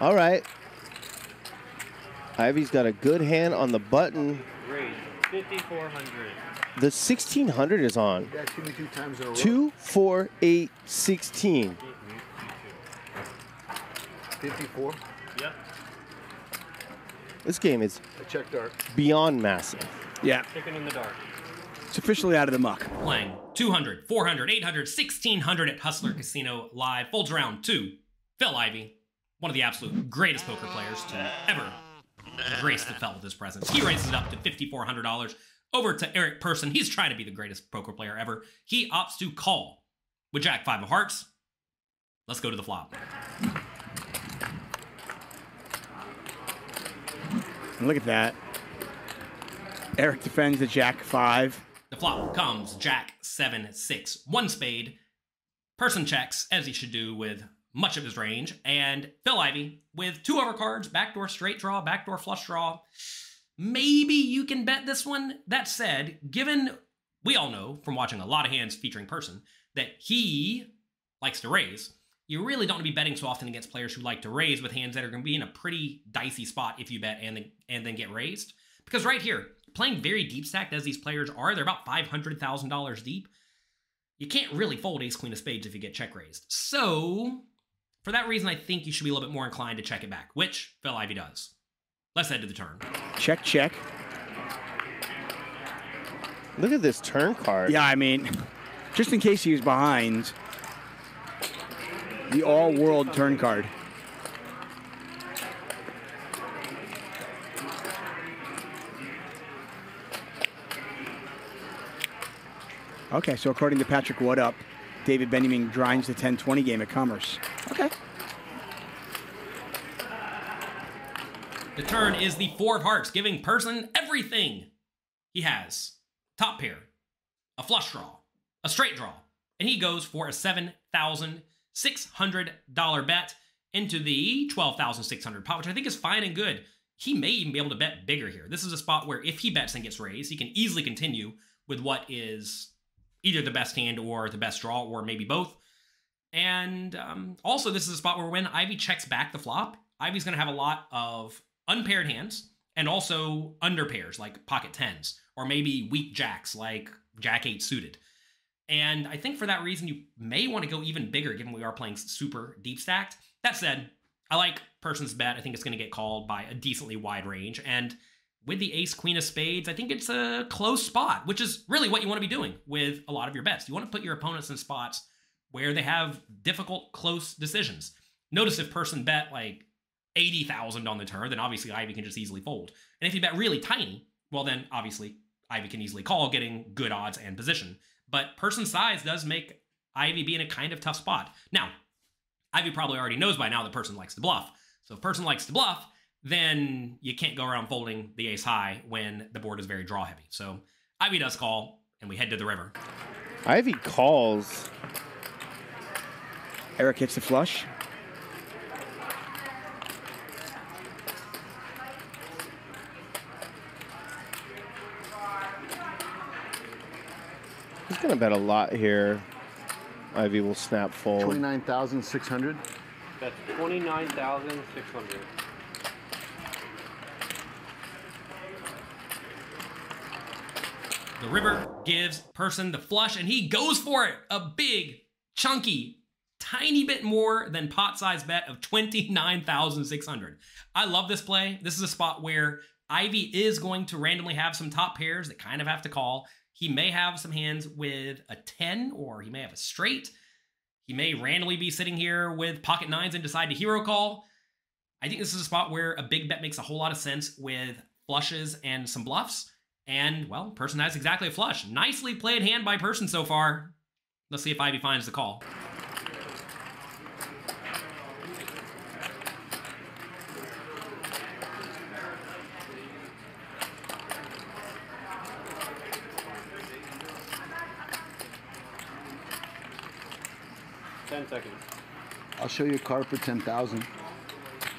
All right. Ivey's got a good hand on the button. Raise 5400. The 1600 is on. You guys see me two times in a row. Two, four, eight, 16. 54. Yep. This game is I checked art. beyond massive. Yeah, Chicken in the dark. it's officially out of the muck. Playing 200, 400, 800, 1600 at Hustler Casino Live. Folds round two. Phil Ivey, one of the absolute greatest poker players to ever grace the felt with his presence. He raises it up to $5,400. Over to Eric Persson. He's trying to be the greatest poker player ever. He opts to call with Jack Five of Hearts. Let's go to the flop. Look at that. Eric defends the Jack 5. The flop comes Jack 7 6, one spade. Persson checks, as he should do with much of his range. And Phil Ivey with two overcards, backdoor straight draw, backdoor flush draw. Maybe you can bet this one. That said, given we all know from watching a lot of hands featuring Persson that he likes to raise, you really don't want to be betting so often against players who like to raise with hands that are going to be in a pretty dicey spot if you bet and then, and then get raised. Because right here, playing very deep stacked as these players are, they're about $500,000 deep. You can't really fold ace queen of spades if you get check raised. So, for that reason, I think you should be a little bit more inclined to check it back, which Phil Ivey does. Let's head to the turn. Check, check. Look at this turn card. Yeah, I mean, just in case he was behind, the all world turn card. Okay, so according to Patrick What Up, David Benjamin grinds the 10 20 game at Commerce. Okay. The turn is the Four of Hearts, giving Persson everything he has. Top pair, a flush draw, a straight draw, and he goes for a $7,600 bet into the 12,600 pot, which I think is fine and good. He may even be able to bet bigger here. This is a spot where if he bets and gets raised, he can easily continue with what is either the best hand or the best draw, or maybe both. And um, also, this is a spot where when Ivey checks back the flop, Ivey's going to have a lot of unpaired hands and also underpairs like pocket tens, or maybe weak jacks like jack eight suited. And I think for that reason, you may want to go even bigger given we are playing super deep stacked. That said, I like Persson's bet. I think it's going to get called by a decently wide range. And with the ace queen of spades, I think it's a close spot, which is really what you want to be doing with a lot of your bets. You want to put your opponents in spots where they have difficult, close decisions. Notice if Persson bet like 80,000 on the turn, then obviously Ivey can just easily fold. And if you bet really tiny, well, then obviously Ivey can easily call, getting good odds and position. But Persson size does make Ivey be in a kind of tough spot. Now, Ivey probably already knows by now that Persson likes to bluff. So if Persson likes to bluff, then you can't go around folding the ace high when the board is very draw heavy. So Ivey does call, and we head to the river. Ivey calls. Eric hits the flush. He's going to bet a lot here. Ivey will snap fold. 29,600. That's 29,600. The river gives Persson the flush, and he goes for it. A big, chunky, tiny bit more than pot size bet of 29,600. I love this play. This is a spot where Ivey is going to randomly have some top pairs that kind of have to call. He may have some hands with a 10, or he may have a straight. He may randomly be sitting here with pocket nines and decide to hero call. I think this is a spot where a big bet makes a whole lot of sense with flushes and some bluffs. And, well, Persson has exactly a flush. Nicely played hand by Persson so far. Let's see if Ivey finds the call. Ten seconds. I'll show you a card for 10,000.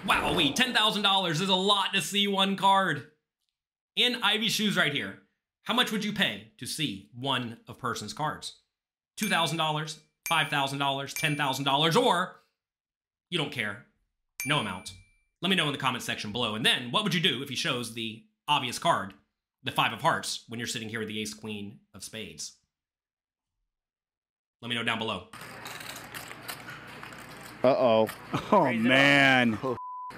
Wow, wait, $10,000 is a lot to see one card. In Ivey shoes right here, how much would you pay to see one of Persson's cards? $2,000, $5,000, $10,000, or you don't care. No amount. Let me know in the comment section below. And then, what would you do if he shows the obvious card, the Five of Hearts, when you're sitting here with the Ace Queen of Spades? Let me know down below. Uh oh. Oh Raise it up. man.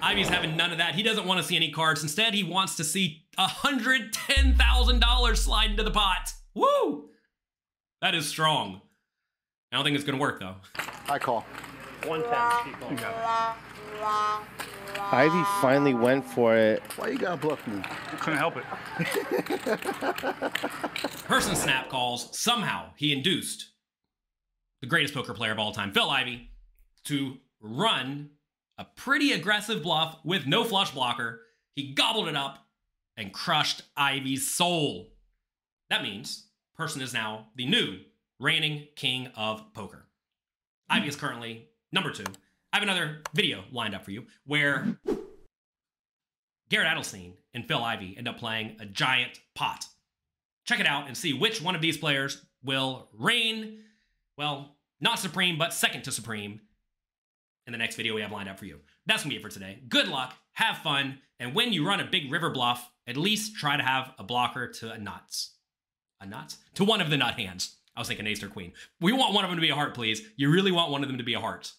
Ivey's having none of that. He doesn't want to see any cards. Instead, he wants to see $110,000 slide into the pot. Woo! That is strong. I don't think it's going to work, though. I call. 110. Keep. Ivey finally went for it. Why you gotta bluff me? Couldn't help it. Persson snap calls. Somehow, he induced the greatest poker player of all time, Phil Ivey, to run a pretty aggressive bluff with no flush blocker. He gobbled it up and crushed Ivey's soul. That means Persson is now the new reigning king of poker. Ivey is currently number two. I have another video lined up for you where Garrett Adelstein and Phil Ivey end up playing a giant pot. Check it out and see which one of these players will reign, well, not supreme, but second to supreme in the next video we have lined up for you. That's gonna be it for today. Good luck, have fun, and when you run a big river bluff, at least try to have a blocker to a nuts. A nuts? To one of the nut hands. I was thinking ace or queen. We want one of them to be a heart, please. You really want one of them to be a heart.